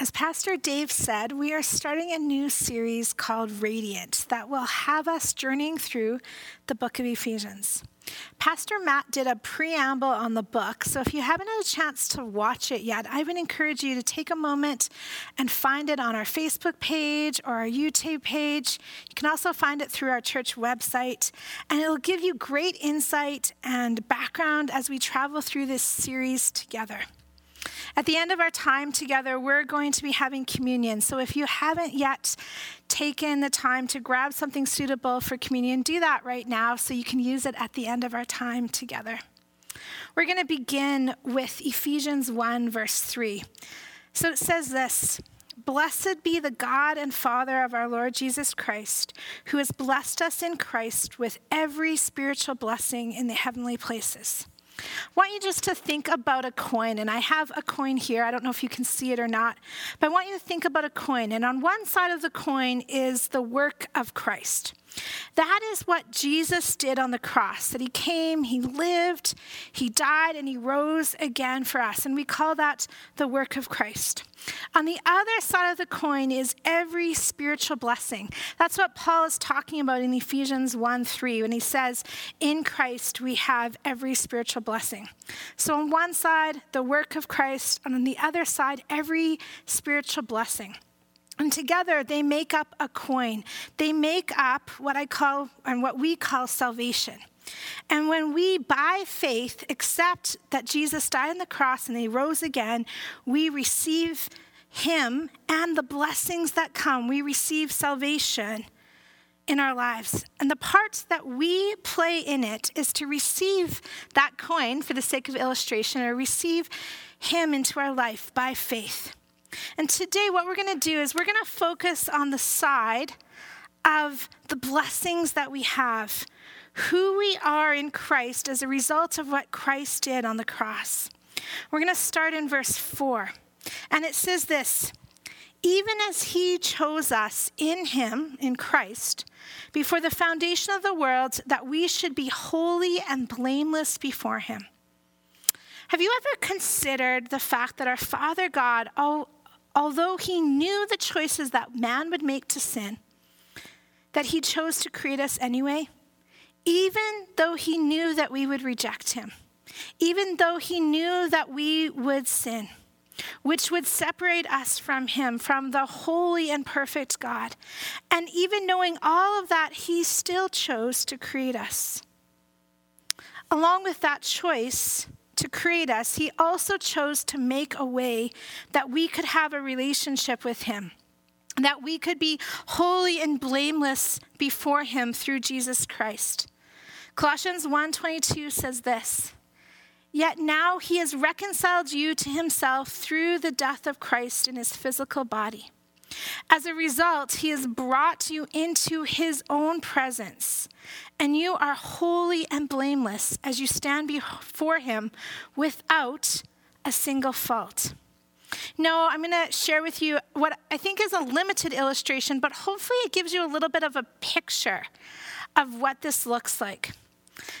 As Pastor Dave said, we are starting a new series called Radiant that will have us journeying through the book of Ephesians. Pastor Matt did a preamble on the book, so if you haven't had a chance to watch it yet, I would encourage you to take a moment and find it on our Facebook page or our YouTube page. You can also find it through our church website, and it'll give you great insight and background as we travel through this series together. At the end of our time together, we're going to be having communion. So if you haven't yet taken the time to grab something suitable for communion, do that right now so you can use it at the end of our time together. We're going to begin with Ephesians 1, verse 3. So it says this. Blessed be the God and Father of our Lord Jesus Christ, who has blessed us in Christ with every spiritual blessing in the heavenly places. I want you just to think about a coin, and I have a coin here. I don't know if you can see it or not, but I want you to think about a coin. And on one side of the coin is the work of Christ. That is what Jesus did on the cross. That he came, he lived, he died, and he rose again for us. And we call that the work of Christ. On the other side of the coin is every spiritual blessing. That's what Paul is talking about in Ephesians 1 3 when he says, In Christ we have every spiritual blessing. So on one side, the work of Christ, and on the other side, every spiritual blessing. And together they make up a coin. They make up what I call, and what we call salvation. And when we, by faith, accept that Jesus died on the cross and he rose again, we receive him and the blessings that come. We receive salvation in our lives. And the part that we play in it is to receive that coin, for the sake of illustration, or receive him into our life by faith. And today, what we're going to do is we're going to focus on the side of the blessings that we have, who we are in Christ as a result of what Christ did on the cross. We're going to start in verse 4. And it says this Even as he chose us in him, in Christ, before the foundation of the world, that we should be holy and blameless before him. Have you ever considered the fact that our Father God, oh, although he knew the choices that man would make to sin, that he chose to create us anyway, even though he knew that we would reject him, even though he knew that we would sin, which would separate us from him, from the holy and perfect God. And even knowing all of that, he still chose to create us. Along with that choice, to create us, he also chose to make a way that we could have a relationship with him that we could be holy and blameless before him through Jesus Christ. Colossians 1:22 says this: Yet now he has reconciled you to himself through the death of Christ in his physical body. As a result, he has brought you into his own presence, and you are holy and blameless as you stand before him without a single fault. No, I'm going to share with you what I think is a limited illustration, but hopefully it gives you a little bit of a picture of what this looks like.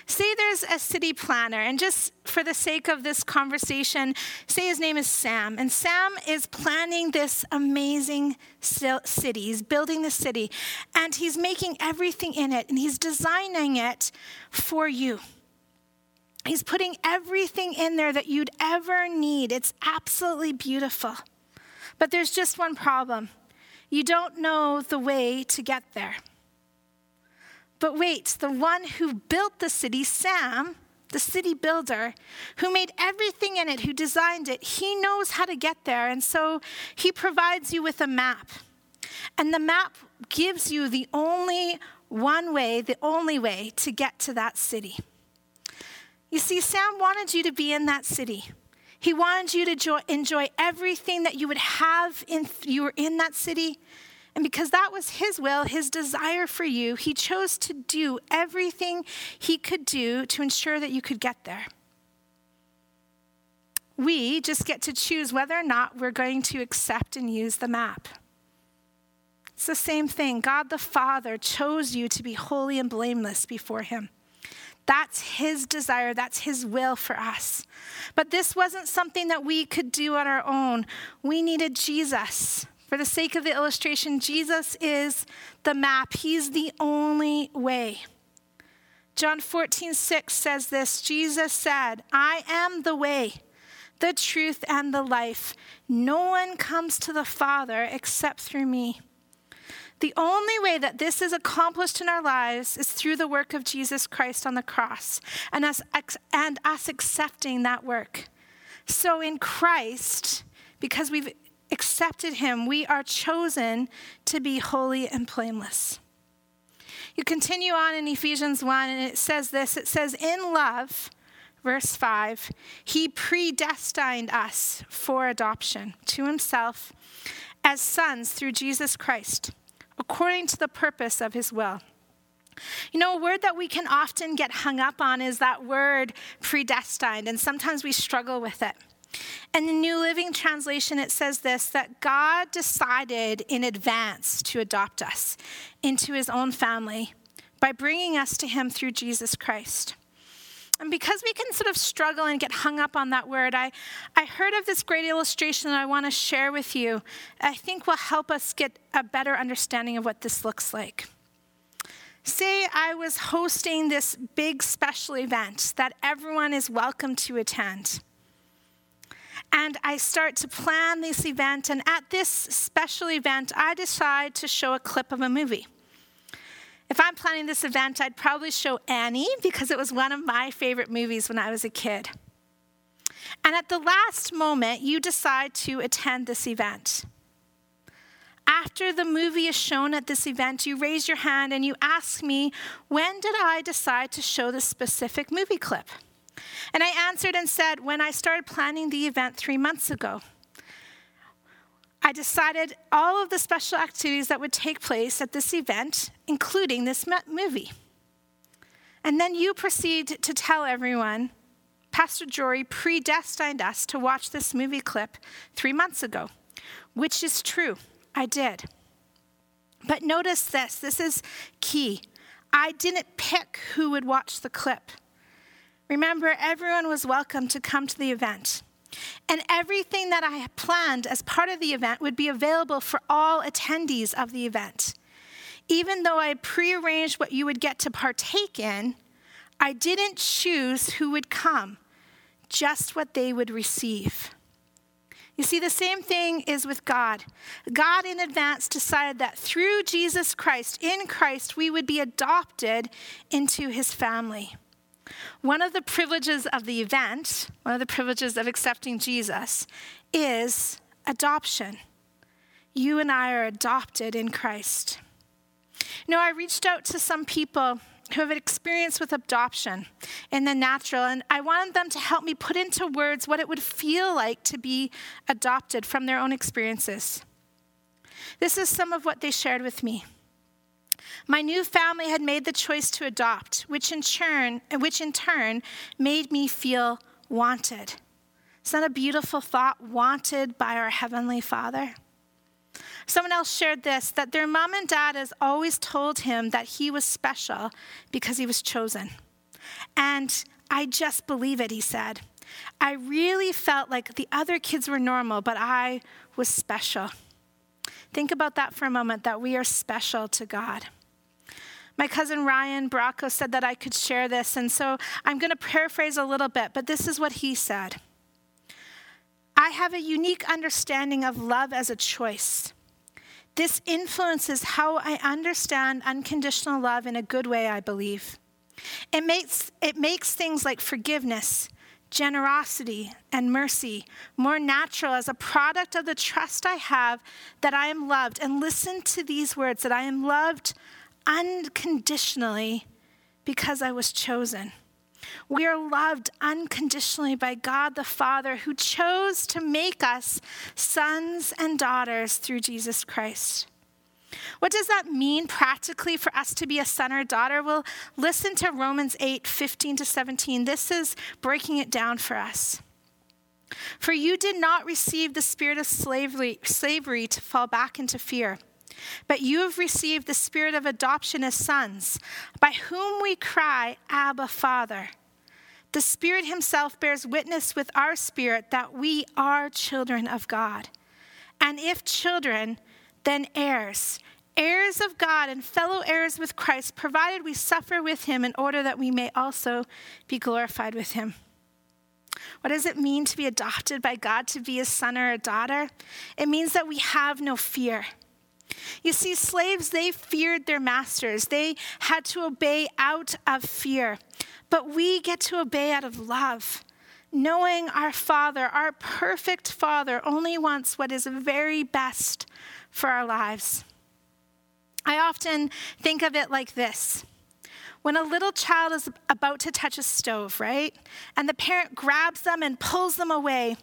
Say there's a city planner, and just for the sake of this conversation, say his name is Sam. And Sam is planning this amazing city. He's building the city, and he's making everything in it, and he's designing it for you. He's putting everything in there that you'd ever need. It's absolutely beautiful. But there's just one problem you don't know the way to get there. But wait, the one who built the city, Sam, the city builder, who made everything in it, who designed it, he knows how to get there. And so he provides you with a map. And the map gives you the only one way, the only way to get to that city. You see, Sam wanted you to be in that city. He wanted you to enjoy everything that you would have if you were in that city. And because that was his will, his desire for you, he chose to do everything he could do to ensure that you could get there. We just get to choose whether or not we're going to accept and use the map. It's the same thing. God the Father chose you to be holy and blameless before him. That's his desire, that's his will for us. But this wasn't something that we could do on our own. We needed Jesus. For the sake of the illustration, Jesus is the map, he's the only way. John 14, 6 says this Jesus said, I am the way, the truth, and the life. No one comes to the Father except through me. The only way that this is accomplished in our lives is through the work of Jesus Christ on the cross and us, and us accepting that work. So in Christ, because we've accepted him, we are chosen to be holy and blameless. You continue on in Ephesians 1, and it says this it says, In love, verse 5, he predestined us for adoption to himself as sons through Jesus Christ according to the purpose of his will. You know, a word that we can often get hung up on is that word predestined, and sometimes we struggle with it. In the New Living Translation, it says this that God decided in advance to adopt us into his own family by bringing us to him through Jesus Christ. And because we can sort of struggle and get hung up on that word, I, I heard of this great illustration that I want to share with you. I think will help us get a better understanding of what this looks like. Say I was hosting this big special event that everyone is welcome to attend. And I start to plan this event, and at this special event, I decide to show a clip of a movie. If I'm planning this event, I'd probably show Annie because it was one of my favorite movies when I was a kid. And at the last moment, you decide to attend this event. After the movie is shown at this event, you raise your hand and you ask me, When did I decide to show this specific movie clip? And I answered and said, When I started planning the event three months ago. I decided all of the special activities that would take place at this event, including this movie. And then you proceed to tell everyone Pastor Jory predestined us to watch this movie clip three months ago, which is true. I did. But notice this this is key. I didn't pick who would watch the clip. Remember, everyone was welcome to come to the event. And everything that I had planned as part of the event would be available for all attendees of the event. Even though I prearranged what you would get to partake in, I didn't choose who would come, just what they would receive. You see, the same thing is with God. God in advance decided that through Jesus Christ, in Christ, we would be adopted into his family. One of the privileges of the event, one of the privileges of accepting Jesus, is adoption. You and I are adopted in Christ. Know, I reached out to some people who have experience with adoption in the natural, and I wanted them to help me put into words what it would feel like to be adopted from their own experiences. This is some of what they shared with me. My new family had made the choice to adopt, which in turn, which in turn made me feel wanted. Is that a beautiful thought? Wanted by our Heavenly Father. Someone else shared this that their mom and dad has always told him that he was special because he was chosen. And I just believe it, he said. I really felt like the other kids were normal, but I was special. Think about that for a moment that we are special to God. My cousin Ryan Bracco said that I could share this, and so I'm going to paraphrase a little bit, but this is what he said I have a unique understanding of love as a choice. This influences how I understand unconditional love in a good way, I believe. It makes, it makes things like forgiveness, generosity, and mercy more natural as a product of the trust I have that I am loved. And listen to these words that I am loved unconditionally because I was chosen. We are loved unconditionally by God the Father who chose to make us sons and daughters through Jesus Christ. What does that mean practically for us to be a son or daughter? Well, listen to Romans 8 15 to 17. This is breaking it down for us. For you did not receive the spirit of slavery, slavery to fall back into fear but you have received the spirit of adoption as sons, by whom we cry, Abba, Father. The Spirit Himself bears witness with our spirit that we are children of God. And if children, then heirs, heirs of God and fellow heirs with Christ, provided we suffer with Him in order that we may also be glorified with Him. What does it mean to be adopted by God, to be a son or a daughter? It means that we have no fear. You see, slaves, they feared their masters. They had to obey out of fear. But we get to obey out of love, knowing our Father, our perfect Father, only wants what is very best for our lives. I often think of it like this when a little child is about to touch a stove, right? And the parent grabs them and pulls them away,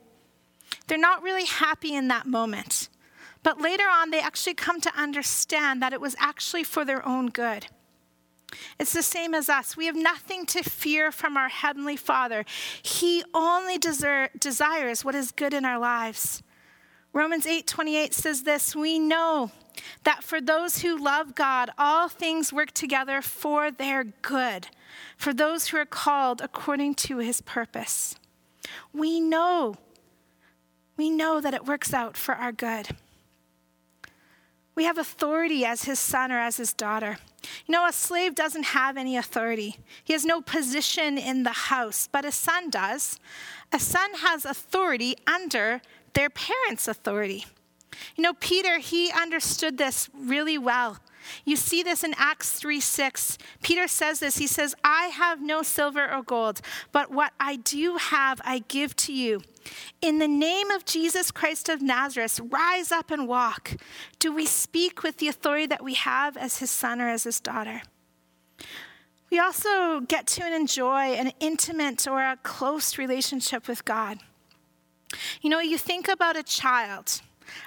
they're not really happy in that moment. But later on, they actually come to understand that it was actually for their own good. It's the same as us. We have nothing to fear from our Heavenly Father. He only desir- desires what is good in our lives. Romans 8 28 says this We know that for those who love God, all things work together for their good, for those who are called according to his purpose. We know, we know that it works out for our good. We have authority as his son or as his daughter. You know, a slave doesn't have any authority. He has no position in the house, but a son does. A son has authority under their parents' authority. You know, Peter, he understood this really well. You see this in Acts 3 6. Peter says this. He says, I have no silver or gold, but what I do have, I give to you. In the name of Jesus Christ of Nazareth, rise up and walk. Do we speak with the authority that we have as his son or as his daughter? We also get to enjoy an intimate or a close relationship with God. You know, you think about a child.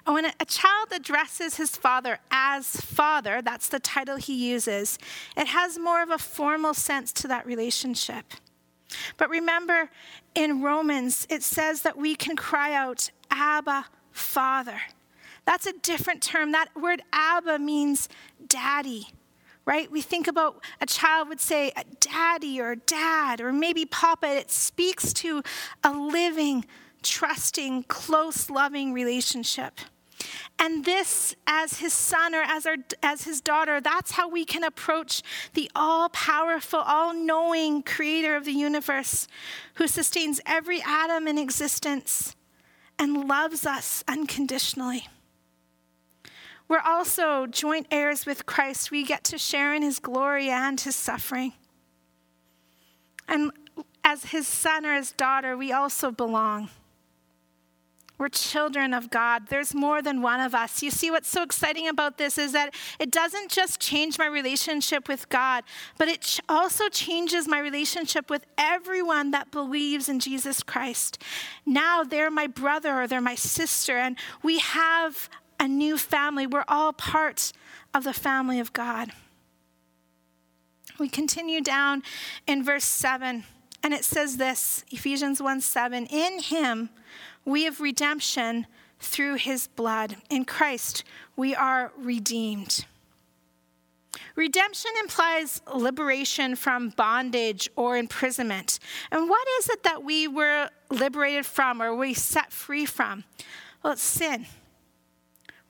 And when a child addresses his father as father, that's the title he uses, it has more of a formal sense to that relationship. But remember, in Romans, it says that we can cry out, Abba, Father. That's a different term. That word Abba means daddy, right? We think about a child would say daddy or dad or maybe papa. It speaks to a living, trusting, close, loving relationship. And this, as his son or as, our, as his daughter, that's how we can approach the all powerful, all knowing creator of the universe who sustains every atom in existence and loves us unconditionally. We're also joint heirs with Christ. We get to share in his glory and his suffering. And as his son or his daughter, we also belong. We're children of God. There's more than one of us. You see, what's so exciting about this is that it doesn't just change my relationship with God, but it also changes my relationship with everyone that believes in Jesus Christ. Now they're my brother or they're my sister, and we have a new family. We're all part of the family of God. We continue down in verse 7, and it says this Ephesians 1 7 In him, we have redemption through his blood. In Christ, we are redeemed. Redemption implies liberation from bondage or imprisonment. And what is it that we were liberated from or we set free from? Well, it's sin.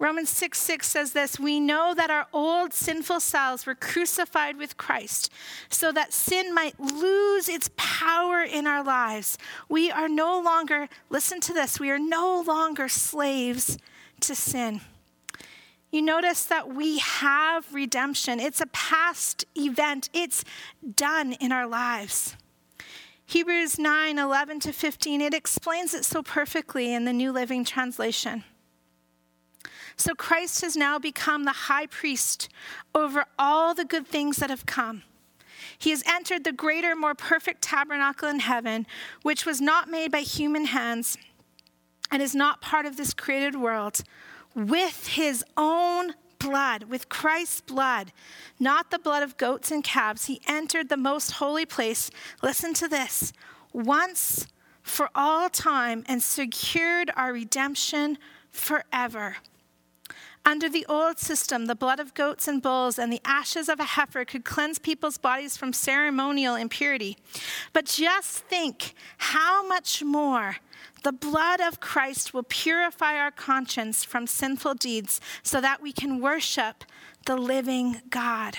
Romans 6 6 says this We know that our old sinful selves were crucified with Christ so that sin might lose its power in our lives. We are no longer, listen to this, we are no longer slaves to sin. You notice that we have redemption. It's a past event, it's done in our lives. Hebrews 9 11 to 15, it explains it so perfectly in the New Living Translation. So Christ has now become the high priest over all the good things that have come. He has entered the greater, more perfect tabernacle in heaven, which was not made by human hands and is not part of this created world, with his own blood, with Christ's blood, not the blood of goats and calves. He entered the most holy place. Listen to this once for all time and secured our redemption forever. Under the old system, the blood of goats and bulls and the ashes of a heifer could cleanse people's bodies from ceremonial impurity. But just think how much more the blood of Christ will purify our conscience from sinful deeds so that we can worship the living God.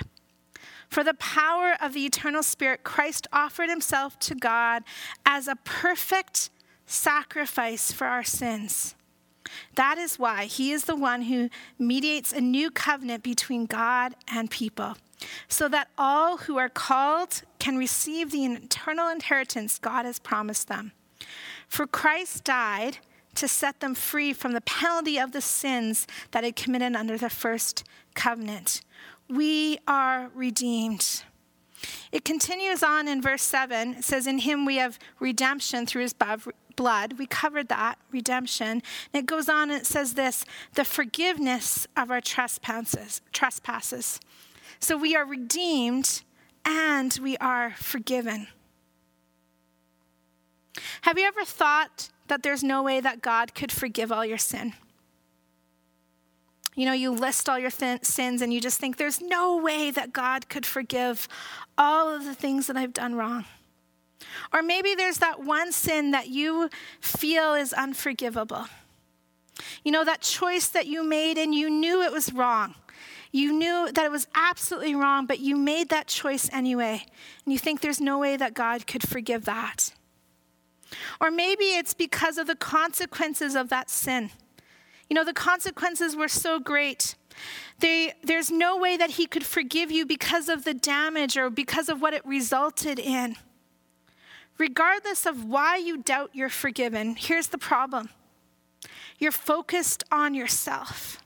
For the power of the eternal Spirit, Christ offered himself to God as a perfect sacrifice for our sins. That is why he is the one who mediates a new covenant between God and people, so that all who are called can receive the eternal inheritance God has promised them. For Christ died to set them free from the penalty of the sins that had committed under the first covenant. We are redeemed. It continues on in verse 7. It says, In him we have redemption through his blood. We covered that, redemption. And it goes on and it says this the forgiveness of our trespasses. trespasses. So we are redeemed and we are forgiven. Have you ever thought that there's no way that God could forgive all your sin? You know, you list all your th- sins and you just think there's no way that God could forgive all of the things that I've done wrong. Or maybe there's that one sin that you feel is unforgivable. You know, that choice that you made and you knew it was wrong. You knew that it was absolutely wrong, but you made that choice anyway. And you think there's no way that God could forgive that. Or maybe it's because of the consequences of that sin. You know, the consequences were so great. They, there's no way that He could forgive you because of the damage or because of what it resulted in. Regardless of why you doubt you're forgiven, here's the problem you're focused on yourself.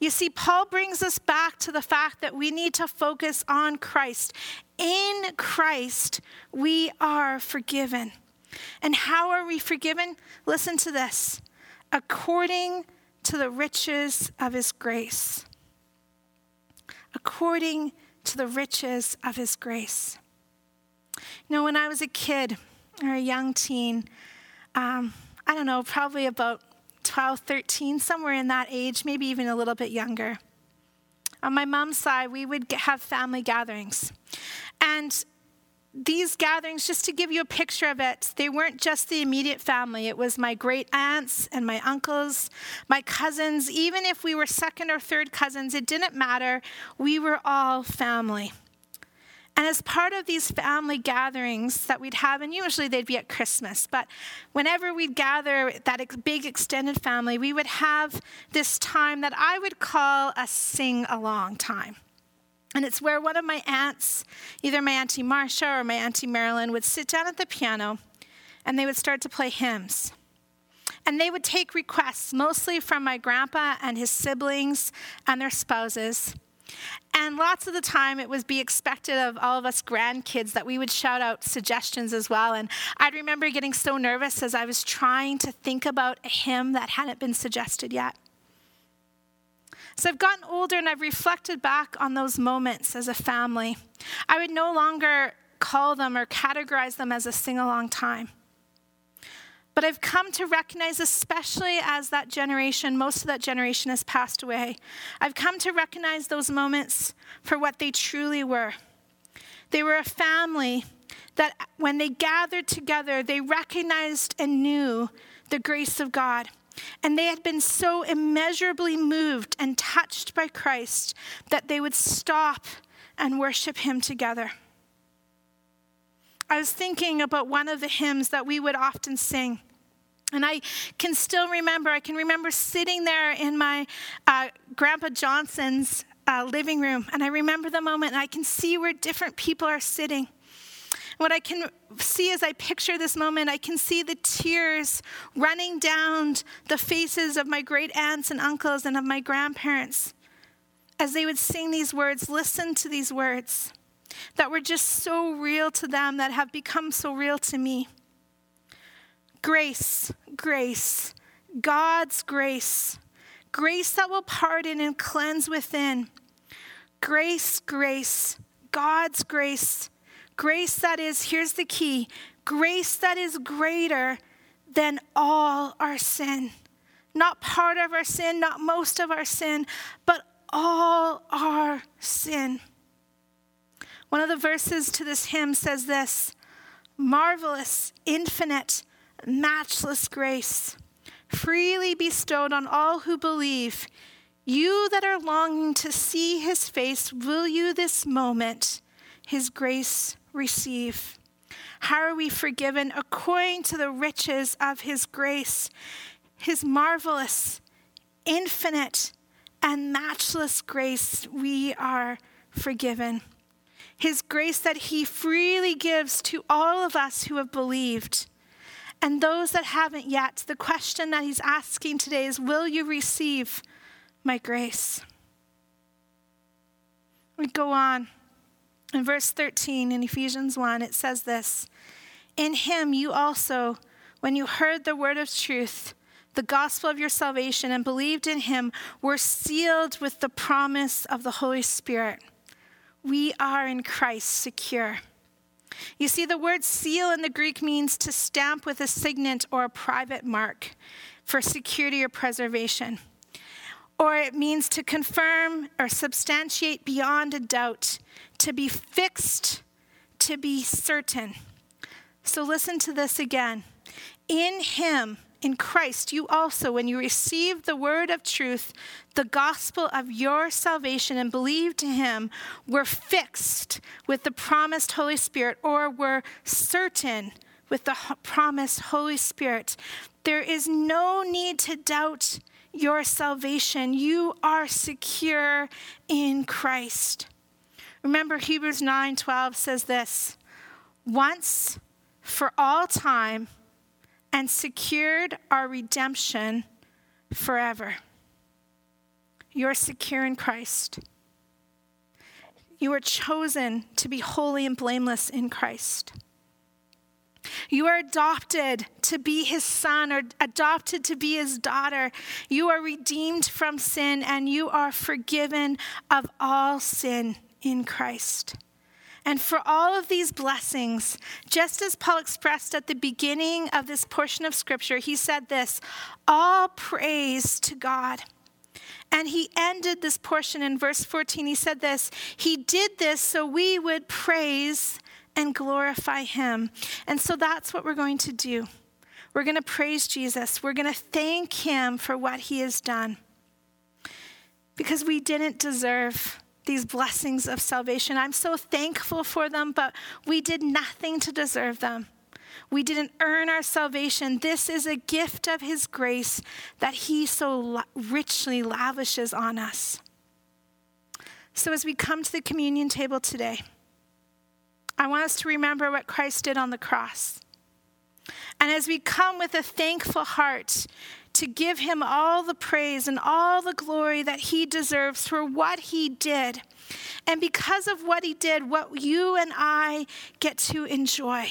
You see, Paul brings us back to the fact that we need to focus on Christ. In Christ, we are forgiven. And how are we forgiven? Listen to this according to the riches of his grace. According to the riches of his grace. You know, when I was a kid or a young teen, um, I don't know, probably about 12, 13, somewhere in that age, maybe even a little bit younger. On my mom's side, we would have family gatherings. And these gatherings, just to give you a picture of it, they weren't just the immediate family. It was my great aunts and my uncles, my cousins. Even if we were second or third cousins, it didn't matter. We were all family. And as part of these family gatherings that we'd have, and usually they'd be at Christmas, but whenever we'd gather that big extended family, we would have this time that I would call a sing along time. And it's where one of my aunts, either my Auntie Marcia or my Auntie Marilyn, would sit down at the piano and they would start to play hymns. And they would take requests, mostly from my grandpa and his siblings and their spouses. And lots of the time, it would be expected of all of us grandkids that we would shout out suggestions as well. And I'd remember getting so nervous as I was trying to think about a hymn that hadn't been suggested yet. So I've gotten older and I've reflected back on those moments as a family. I would no longer call them or categorize them as a sing along time. But I've come to recognize, especially as that generation, most of that generation has passed away, I've come to recognize those moments for what they truly were. They were a family that, when they gathered together, they recognized and knew the grace of God. And they had been so immeasurably moved and touched by Christ that they would stop and worship Him together. I was thinking about one of the hymns that we would often sing. And I can still remember, I can remember sitting there in my uh, Grandpa Johnson's uh, living room, and I remember the moment, and I can see where different people are sitting. What I can see as I picture this moment, I can see the tears running down the faces of my great aunts and uncles and of my grandparents as they would sing these words, listen to these words that were just so real to them, that have become so real to me. Grace, grace, God's grace, grace that will pardon and cleanse within. Grace, grace, God's grace, grace that is, here's the key grace that is greater than all our sin. not part of our sin, not most of our sin, but all our sin. One of the verses to this hymn says this marvelous, infinite, matchless grace, freely bestowed on all who believe. You that are longing to see his face, will you this moment his grace receive? How are we forgiven? According to the riches of his grace, his marvelous, infinite, and matchless grace, we are forgiven. His grace that he freely gives to all of us who have believed. And those that haven't yet, the question that he's asking today is Will you receive my grace? We go on. In verse 13 in Ephesians 1, it says this In him you also, when you heard the word of truth, the gospel of your salvation, and believed in him, were sealed with the promise of the Holy Spirit. We are in Christ secure. You see, the word seal in the Greek means to stamp with a signet or a private mark for security or preservation. Or it means to confirm or substantiate beyond a doubt, to be fixed, to be certain. So listen to this again. In him, in Christ, you also, when you received the word of truth, the gospel of your salvation, and believed to him, were fixed with the promised Holy Spirit, or were certain with the promised Holy Spirit. There is no need to doubt your salvation. You are secure in Christ. Remember Hebrews 9:12 says this, once for all time and secured our redemption forever. You're secure in Christ. You are chosen to be holy and blameless in Christ. You are adopted to be his son or adopted to be his daughter. You are redeemed from sin and you are forgiven of all sin in Christ. And for all of these blessings, just as Paul expressed at the beginning of this portion of scripture, he said this all praise to God. And he ended this portion in verse 14. He said this He did this so we would praise and glorify him. And so that's what we're going to do. We're going to praise Jesus. We're going to thank him for what he has done because we didn't deserve these blessings of salvation. I'm so thankful for them, but we did nothing to deserve them. We didn't earn our salvation. This is a gift of His grace that He so richly lavishes on us. So, as we come to the communion table today, I want us to remember what Christ did on the cross. And as we come with a thankful heart to give him all the praise and all the glory that he deserves for what he did. And because of what he did, what you and I get to enjoy.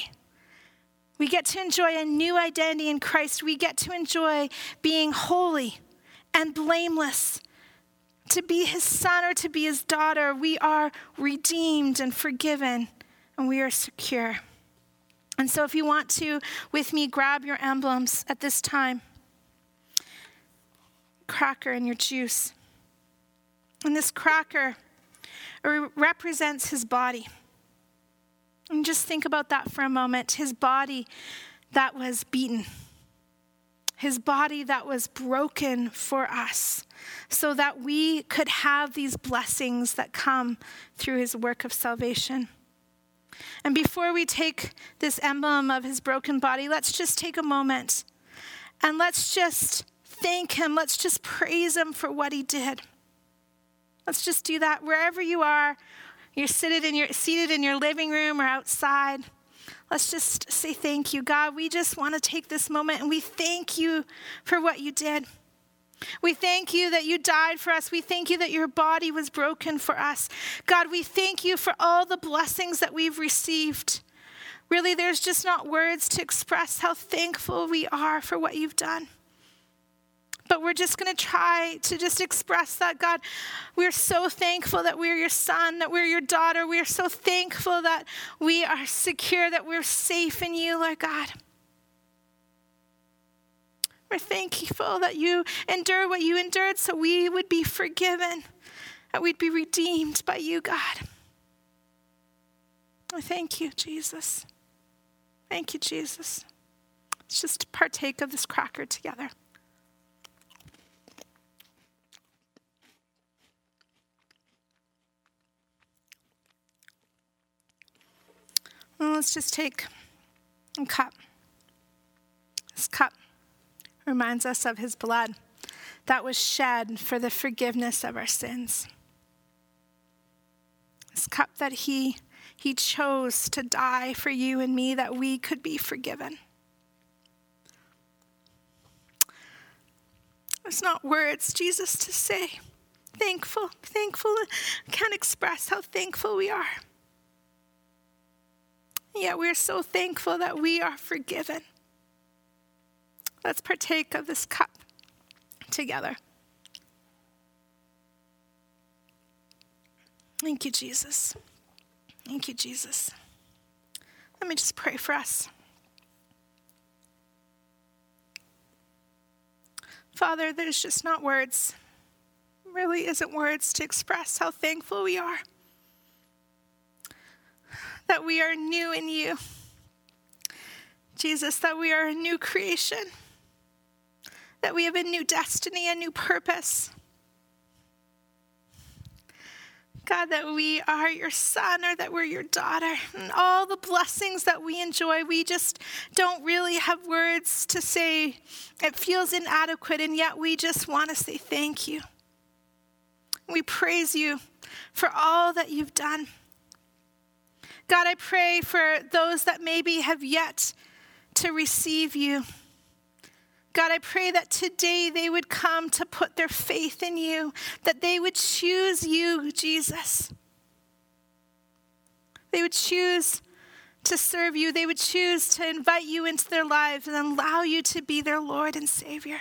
We get to enjoy a new identity in Christ. We get to enjoy being holy and blameless. To be his son or to be his daughter, we are redeemed and forgiven, and we are secure. And so, if you want to, with me, grab your emblems at this time cracker and your juice. And this cracker represents his body. And just think about that for a moment. His body that was beaten, his body that was broken for us, so that we could have these blessings that come through his work of salvation. And before we take this emblem of his broken body, let's just take a moment and let's just thank Him. Let's just praise Him for what He did. Let's just do that wherever you are. You're seated in your, seated in your living room or outside. Let's just say thank you. God, we just want to take this moment and we thank you for what you did. We thank you that you died for us. We thank you that your body was broken for us. God, we thank you for all the blessings that we've received. Really, there's just not words to express how thankful we are for what you've done. But we're just going to try to just express that, God. We're so thankful that we're your son, that we're your daughter. We are so thankful that we are secure, that we're safe in you, Lord God. We're thankful that you endured what you endured so we would be forgiven, that we'd be redeemed by you, God. I thank you, Jesus. Thank you, Jesus. Let's just partake of this cracker together. Well, let's just take a cup. This cup reminds us of his blood that was shed for the forgiveness of our sins. This cup that he, he chose to die for you and me that we could be forgiven. There's not words, Jesus, to say. Thankful, thankful. Can't express how thankful we are. Yet we're so thankful that we are forgiven. Let's partake of this cup together. Thank you, Jesus. Thank you, Jesus. Let me just pray for us. Father, there's just not words, really isn't words to express how thankful we are that we are new in you. Jesus, that we are a new creation, that we have a new destiny, a new purpose. God, that we are your son or that we're your daughter, and all the blessings that we enjoy, we just don't really have words to say. It feels inadequate, and yet we just want to say thank you. We praise you for all that you've done. God, I pray for those that maybe have yet to receive you. God, I pray that today they would come to put their faith in you, that they would choose you, Jesus. They would choose to serve you, they would choose to invite you into their lives and allow you to be their Lord and Savior.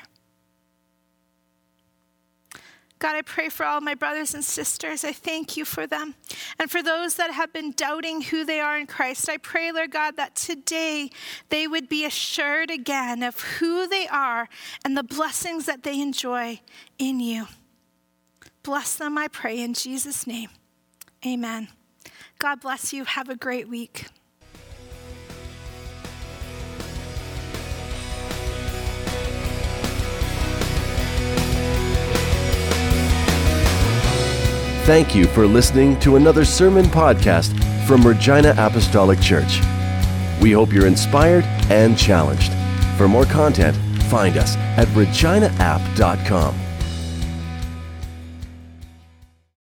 God, I pray for all my brothers and sisters. I thank you for them. And for those that have been doubting who they are in Christ, I pray, Lord God, that today they would be assured again of who they are and the blessings that they enjoy in you. Bless them, I pray, in Jesus' name. Amen. God bless you. Have a great week. Thank you for listening to another sermon podcast from Regina Apostolic Church. We hope you're inspired and challenged. For more content, find us at reginaapp.com.